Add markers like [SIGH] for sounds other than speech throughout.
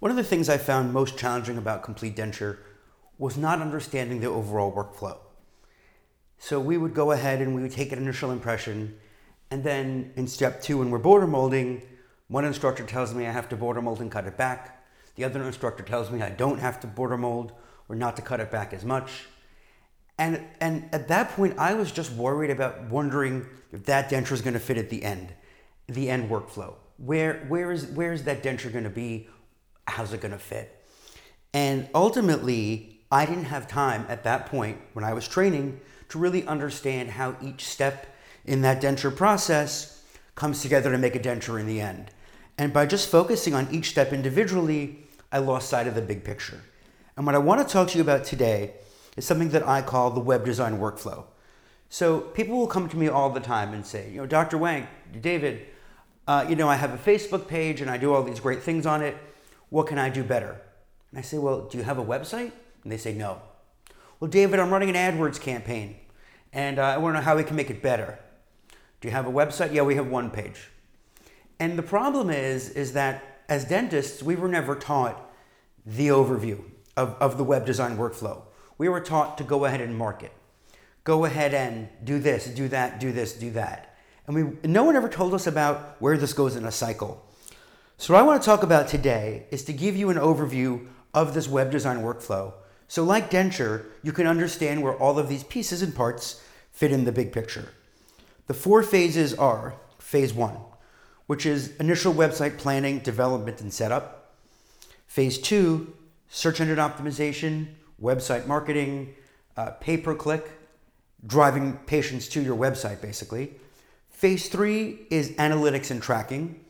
One of the things I found most challenging about complete denture was not understanding the overall workflow. So we would go ahead and we would take an initial impression, and then in step two, when we're border molding, one instructor tells me I have to border mold and cut it back. The other instructor tells me I don't have to border mold or not to cut it back as much. And, and at that point, I was just worried about wondering if that denture is going to fit at the end, the end workflow. Where, where, is, where is that denture going to be? How's it going to fit? And ultimately, I didn't have time at that point when I was training to really understand how each step in that denture process comes together to make a denture in the end. And by just focusing on each step individually, I lost sight of the big picture. And what I want to talk to you about today is something that I call the web design workflow. So people will come to me all the time and say, you know, Dr. Wank, David, uh, you know, I have a Facebook page and I do all these great things on it. What can I do better? And I say, well, do you have a website? And they say, no. Well, David, I'm running an AdWords campaign and uh, I want to know how we can make it better. Do you have a website? Yeah, we have one page. And the problem is, is that as dentists, we were never taught the overview of, of the web design workflow. We were taught to go ahead and market. Go ahead and do this, do that, do this, do that. And we, no one ever told us about where this goes in a cycle. So, what I want to talk about today is to give you an overview of this web design workflow. So, like denture, you can understand where all of these pieces and parts fit in the big picture. The four phases are phase one, which is initial website planning, development, and setup. Phase two, search engine optimization, website marketing, uh, pay per click, driving patients to your website basically. Phase three is analytics and tracking.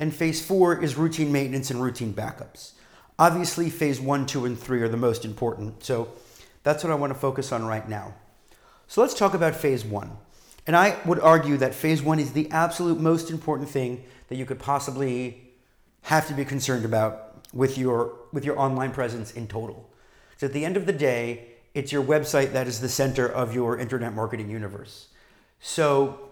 And phase four is routine maintenance and routine backups. Obviously, phase one, two, and three are the most important. So that's what I want to focus on right now. So let's talk about phase one. And I would argue that phase one is the absolute most important thing that you could possibly have to be concerned about with your, with your online presence in total. So at the end of the day, it's your website that is the center of your internet marketing universe. So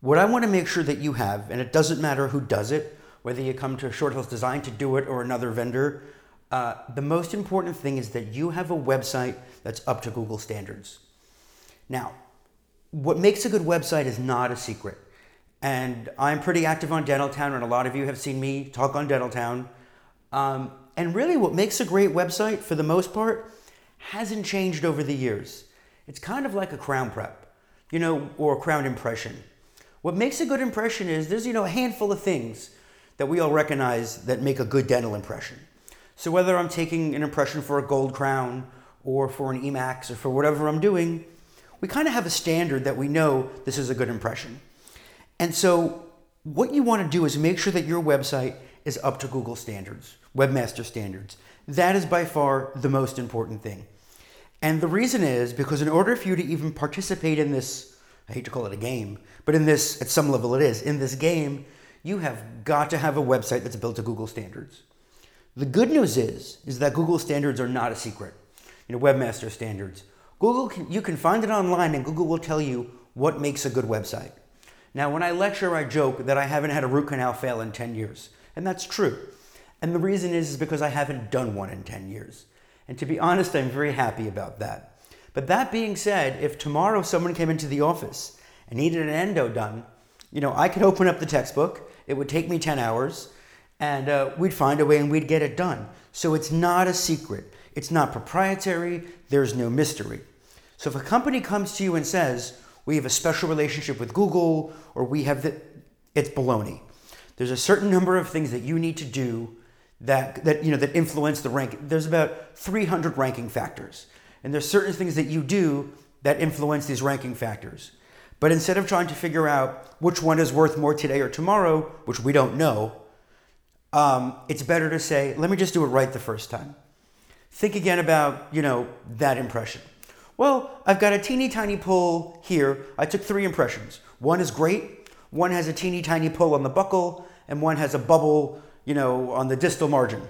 what I want to make sure that you have, and it doesn't matter who does it, whether you come to Short Hills Design to do it or another vendor, uh, the most important thing is that you have a website that's up to Google standards. Now, what makes a good website is not a secret. And I'm pretty active on Dentaltown, and a lot of you have seen me talk on Dentaltown. Um, and really, what makes a great website, for the most part, hasn't changed over the years. It's kind of like a crown prep, you know, or a crown impression. What makes a good impression is there's, you know, a handful of things that we all recognize that make a good dental impression. So whether I'm taking an impression for a gold crown or for an Emax or for whatever I'm doing, we kind of have a standard that we know this is a good impression. And so what you want to do is make sure that your website is up to Google standards, webmaster standards. That is by far the most important thing. And the reason is because in order for you to even participate in this, I hate to call it a game, but in this, at some level it is, in this game, you have got to have a website that's built to Google standards. The good news is, is that Google standards are not a secret. You know, webmaster standards. Google, can, you can find it online and Google will tell you what makes a good website. Now, when I lecture, I joke that I haven't had a root canal fail in 10 years. And that's true. And the reason is, is because I haven't done one in 10 years. And to be honest, I'm very happy about that. But that being said, if tomorrow someone came into the office and needed an endo done, you know, I could open up the textbook, it would take me 10 hours, and uh, we'd find a way and we'd get it done. So it's not a secret. It's not proprietary. There's no mystery. So if a company comes to you and says, we have a special relationship with Google, or we have the, it's baloney. There's a certain number of things that you need to do that, that, you know, that influence the rank. There's about 300 ranking factors. And there's certain things that you do that influence these ranking factors. But instead of trying to figure out which one is worth more today or tomorrow, which we don't know, um, it's better to say, let me just do it right the first time. Think again about, you know, that impression. Well, I've got a teeny tiny pull here. I took three impressions. One is great. One has a teeny tiny pull on the buccal, and one has a bubble, you know, on the distal margin.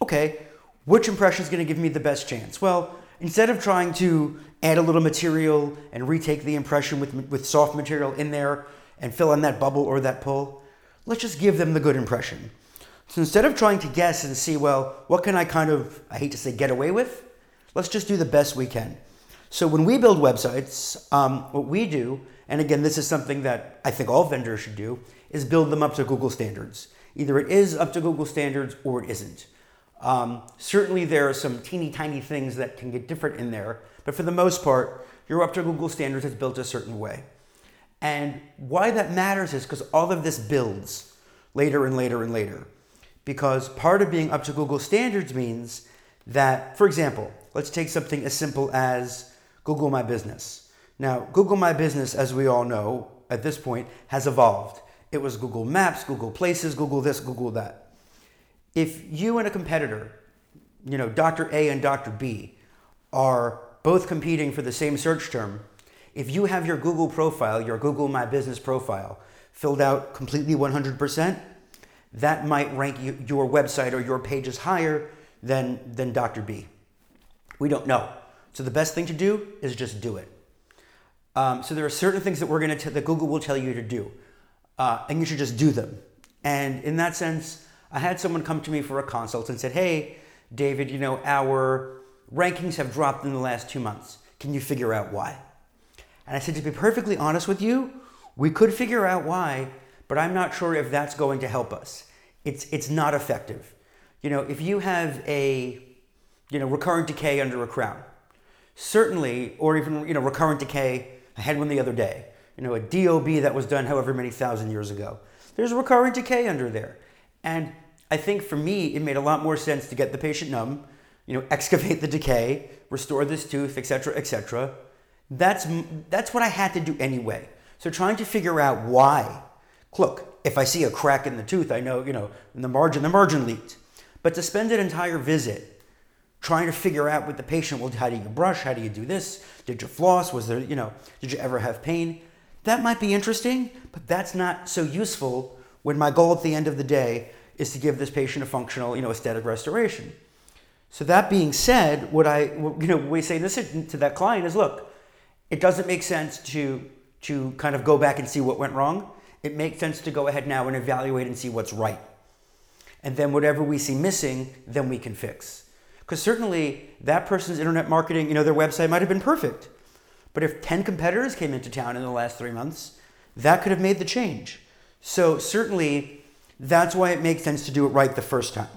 Okay, which impression is going to give me the best chance? Well, instead of trying to add a little material and retake the impression with, with soft material in there and fill in that bubble or that pull, let's just give them the good impression. So instead of trying to guess and see, well, what can I kind of, I hate to say get away with, let's just do the best we can. So when we build websites, um, what we do, and again, this is something that I think all vendors should do, is build them up to Google standards. Either it is up to Google standards or it isn't. Um, certainly, there are some teeny tiny things that can get different in there, but for the most part, you're up to Google standards. It's built a certain way. And why that matters is because all of this builds later and later and later. Because part of being up to Google standards means that, for example, let's take something as simple as Google My Business. Now, Google My Business, as we all know at this point, has evolved. It was Google Maps, Google Places, Google this, Google that if you and a competitor, you know, Dr. A and Dr. B, are both competing for the same search term, if you have your Google profile, your Google My Business profile, filled out completely 100%, that might rank you, your website or your pages higher than, than Dr. B. We don't know. So the best thing to do is just do it. Um, so there are certain things that we're going to that Google will tell you to do, uh, and you should just do them. And in that sense, I had someone come to me for a consult and said, Hey, David, you know, our rankings have dropped in the last two months. Can you figure out why? And I said, To be perfectly honest with you, we could figure out why, but I'm not sure if that's going to help us. It's, it's not effective. You know, if you have a, you know, recurrent decay under a crown, certainly, or even, you know, recurrent decay, I had one the other day, you know, a DOB that was done however many thousand years ago. There's recurrent decay under there. And I think for me, it made a lot more sense to get the patient numb, you know, [LAUGHS] excavate the decay, restore this tooth, etc., etc. That's that's what I had to do anyway. So trying to figure out why. Look, if I see a crack in the tooth, I know, you know, in the margin, the margin leaked. But to spend an entire visit trying to figure out with the patient, well, how do you brush? How do you do this? Did you floss? Was there, you know, did you ever have pain? That might be interesting, but that's not so useful when my goal at the end of the day is to give this patient a functional, you know, aesthetic restoration. So that being said, what I, you know, we say this to that client is, look, it doesn't make sense to to kind of go back and see what went wrong. It makes sense to go ahead now and evaluate and see what's right. And then whatever we see missing, then we can fix. Because certainly that person's internet marketing, you know, their website might have been perfect. But if 10 competitors came into town in the last three months, that could have made the change. So certainly that's why it makes sense to do it right the first time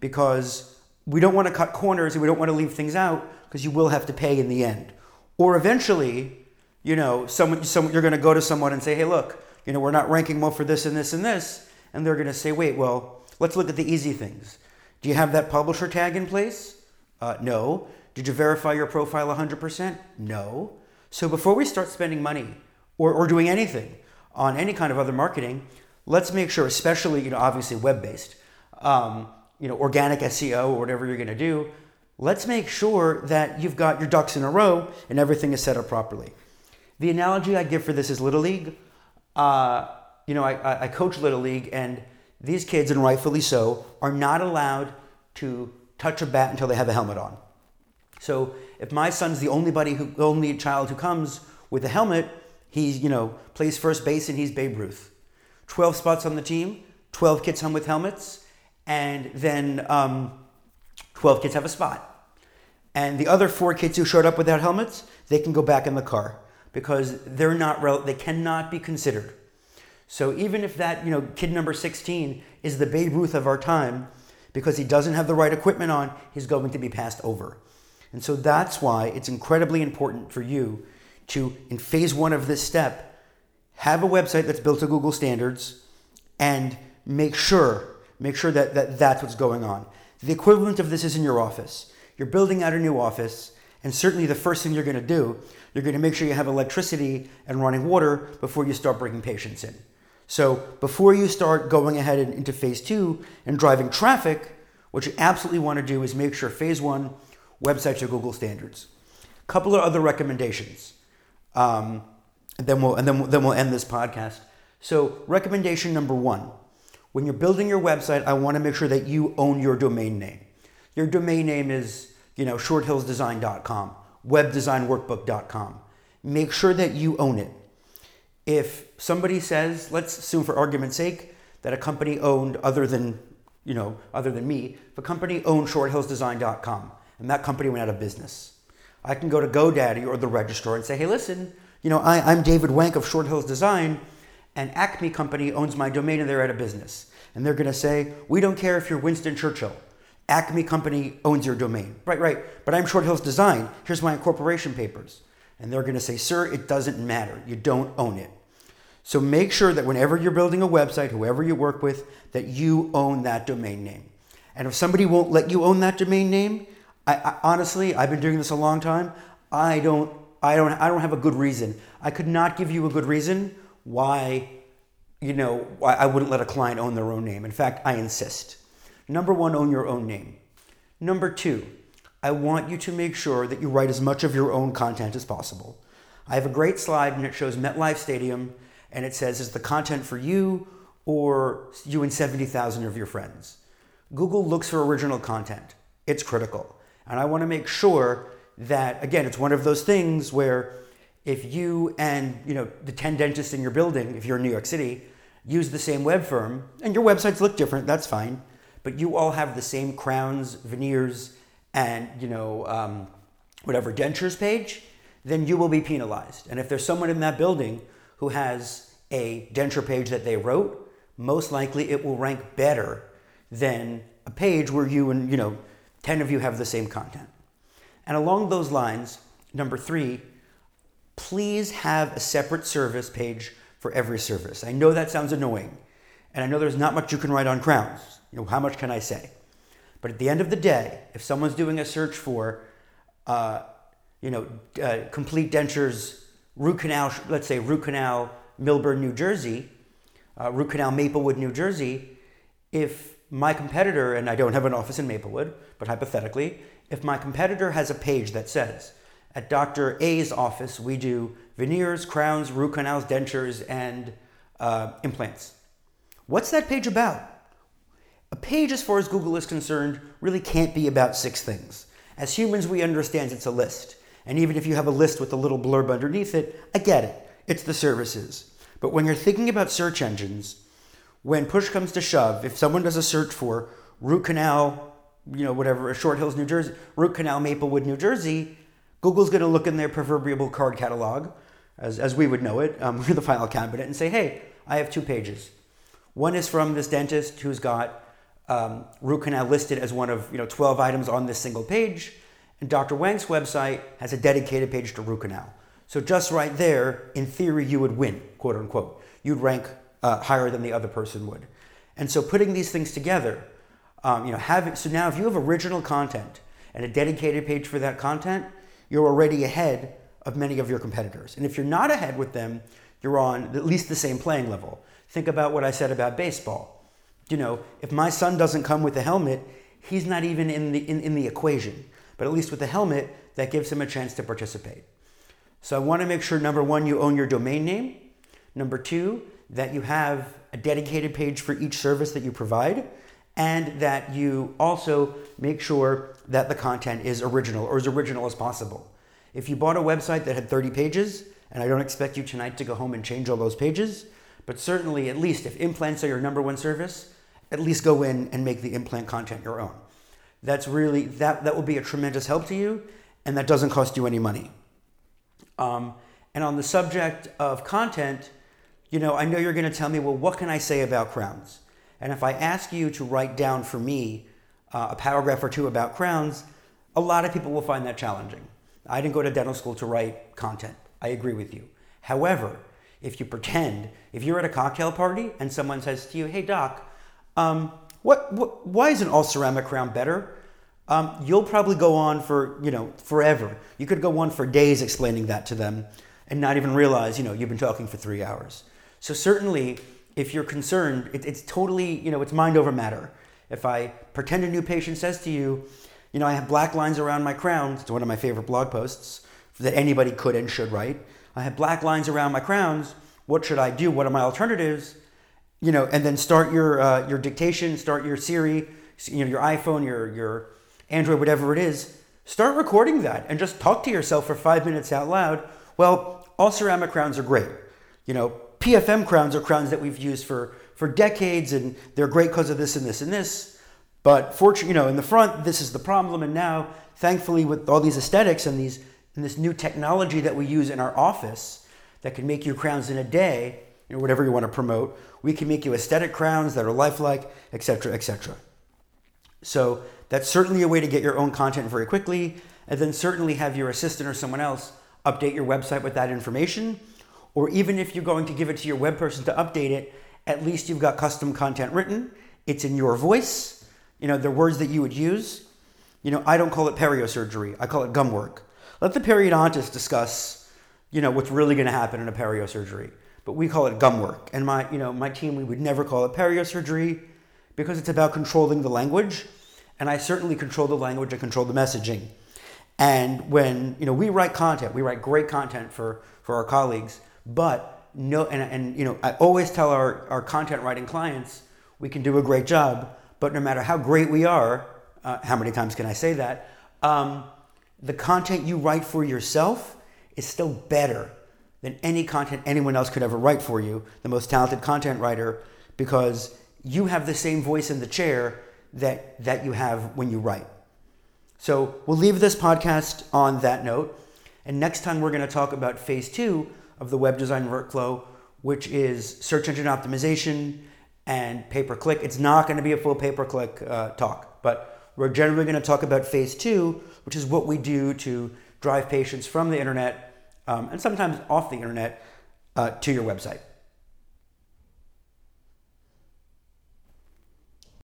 because we don't want to cut corners and we don't want to leave things out because you will have to pay in the end. Or eventually, you know, someone, someone you're going to go to someone and say, "Hey, look, you know, we're not ranking well for this and this and this." And they're going to say, "Wait, well, let's look at the easy things. Do you have that publisher tag in place? Uh, no. Did you verify your profile 100%? No. So before we start spending money or, or doing anything, on any kind of other marketing, let's make sure, especially you know obviously web based, um, you know organic SEO or whatever you're going to do. Let's make sure that you've got your ducks in a row and everything is set up properly. The analogy I give for this is Little League. Uh, you know, I, I coach Little League, and these kids, and rightfully so, are not allowed to touch a bat until they have a helmet on. So if my son's the only buddy who, only child who comes with a helmet, He's, you know, plays first base and he's Babe Ruth. 12 spots on the team, 12 kids come with helmets, and then um, 12 kids have a spot. And the other four kids who showed up without helmets, they can go back in the car because they're not, they cannot be considered. So even if that, you know, kid number 16 is the Babe Ruth of our time, because he doesn't have the right equipment on, he's going to be passed over. And so that's why it's incredibly important for you to, in phase one of this step, have a website that's built to Google standards and make sure, make sure that, that that's what's going on. The equivalent of this is in your office. You're building out a new office, and certainly the first thing you're going to do, you're going to make sure you have electricity and running water before you start bringing patients in. So before you start going ahead into phase two and driving traffic, what you absolutely want to do is make sure phase one, websites are Google standards. A couple of other recommendations. Um, then we'll and then then we'll end this podcast. So recommendation number one: when you're building your website, I want to make sure that you own your domain name. Your domain name is you know shorthillsdesign.com, webdesignworkbook.com. Make sure that you own it. If somebody says, let's assume for argument's sake that a company owned other than you know, other than me, if a company owned shorthillsdesign.com and that company went out of business, I can go to GoDaddy or the registrar and say, hey, listen, you know, I, I'm David Wank of Short Hills Design, and Acme Company owns my domain and they're out of business. And they're going to say, we don't care if you're Winston Churchill. Acme Company owns your domain. Right, right. But I'm Short Hills Design. Here's my incorporation papers. And they're going to say, sir, it doesn't matter. You don't own it. So make sure that whenever you're building a website, whoever you work with, that you own that domain name. And if somebody won't let you own that domain name, I, I, honestly, I've been doing this a long time. I don't, I don't, I don't have a good reason. I could not give you a good reason why, you know, why I wouldn't let a client own their own name. In fact, I insist. Number one, own your own name. Number two, I want you to make sure that you write as much of your own content as possible. I have a great slide and it shows MetLife Stadium and it says, is the content for you or you and 70,000 of your friends? Google looks for original content. It's critical. And I want to make sure that, again, it's one of those things where if you and you know the 10 dentists in your building, if you're in New York City, use the same web firm, and your websites look different, that's fine. But you all have the same crowns, veneers, and you know um, whatever dentures page, then you will be penalized. And if there's someone in that building who has a denture page that they wrote, most likely it will rank better than a page where you and, you know, 10 of you have the same content. And along those lines, number three, please have a separate service page for every service. I know that sounds annoying, and I know there's not much you can write on crowns. You know, how much can I say? But at the end of the day, if someone's doing a search for, uh, you know, uh, complete dentures root canal, let's say root canal Millburn, New Jersey, uh, root canal Maplewood, New Jersey, if my competitor, and I don't have an office in Maplewood, but hypothetically, if my competitor has a page that says, at Dr. A's office, we do veneers, crowns, root canals, dentures, and uh, implants. What's that page about? A page, as far as Google is concerned, really can't be about six things. As humans, we understand it's a list. And even if you have a list with a little blurb underneath it, I get it. It's the services. But when you're thinking about search engines, when push comes to shove, if someone does a search for root canal, you know, whatever, Short Hills, New Jersey, root canal, Maplewood, New Jersey, Google's going to look in their proverbial card catalog, as, as we would know it, um, [LAUGHS] the file cabinet, and say, hey, I have two pages. One is from this dentist who's got um, root canal listed as one of you know 12 items on this single page. And Dr. Wank's website has a dedicated page to root canal. So just right there, in theory, you would win, quote unquote. You'd rank uh, higher than the other person would. And so putting these things together, um, you know, having so now if you have original content and a dedicated page for that content, you're already ahead of many of your competitors. And if you're not ahead with them, you're on at least the same playing level. Think about what I said about baseball. You know, if my son doesn't come with a helmet, he's not even in the in, in the equation. But at least with the helmet, that gives him a chance to participate. So I want to make sure number one, you own your domain name. Number two, that you have a dedicated page for each service that you provide. And that you also make sure that the content is original or as original as possible. If you bought a website that had 30 pages, and I don't expect you tonight to go home and change all those pages, but certainly at least if implants are your number one service, at least go in and make the implant content your own. That's really that that will be a tremendous help to you, and that doesn't cost you any money. Um, and on the subject of content, you know, I know you're going to tell me, well, what can I say about crowns? And if I ask you to write down for me uh, a paragraph or two about crowns, a lot of people will find that challenging. I didn't go to dental school to write content. I agree with you. However, if you pretend, if you're at a cocktail party and someone says to you, hey, doc, um, what, what, why is an all ceramic crown better? Um, you'll probably go on for, you know, forever. You could go on for days explaining that to them and not even realize, you know, you've been talking for three hours. So certainly, if you're concerned, it, it's totally, you know, it's mind over matter. If I pretend a new patient says to you, you know, I have black lines around my crown, it's one of my favorite blog posts that anybody could and should write. I have black lines around my crowns. What should I do? What are my alternatives? you know, and then start your uh, your dictation, start your Siri, you know, your iPhone, your your Android, whatever it is. Start recording that and just talk to yourself for five minutes out loud. Well, all ceramic crowns are great. You know, PFM crowns are crowns that we've used for for decades, and they're great because of this and this and this. But fortunately, you know, in the front, this is the problem. And now, thankfully, with all these aesthetics and these and this new technology that we use in our office that can make you crowns in a day, you know, whatever you want to promote, we can make you aesthetic crowns that are lifelike, etc., etc. So that's certainly a way to get your own content very quickly, and then certainly have your assistant or someone else update your website with that information. Or even if you're going to give it to your web person to update it, at least you've got custom content written. It's in your voice. You know, the words that you would use. You know, I don't call it periosurgery. I call it gum work. Let the periodontist discuss, you know, what's really going to happen in a periosurgery. But we call it gum work. And my, you know, my team, we would never call it periosurgery because it's about controlling the language. And I certainly control the language and control the messaging. And when, you know, we write content, we write great content for, for our colleagues, but no, and, and, you know, I always tell our, our content writing clients, we can do a great job, but no matter how great we are, uh, how many times can I say that? Um, the content you write for yourself is still better than any content anyone else could ever write for you, the most talented content writer, because you have the same voice in the chair that, that you have when you write. So we'll leave this podcast on that note. And next time we're going to talk about phase two of the web design workflow, which is search engine optimization and pay per click. It's not going to be a full pay per click uh, talk, but we're generally going to talk about phase two, which is what we do to drive patients from the internet um, and sometimes off the internet uh, to your website.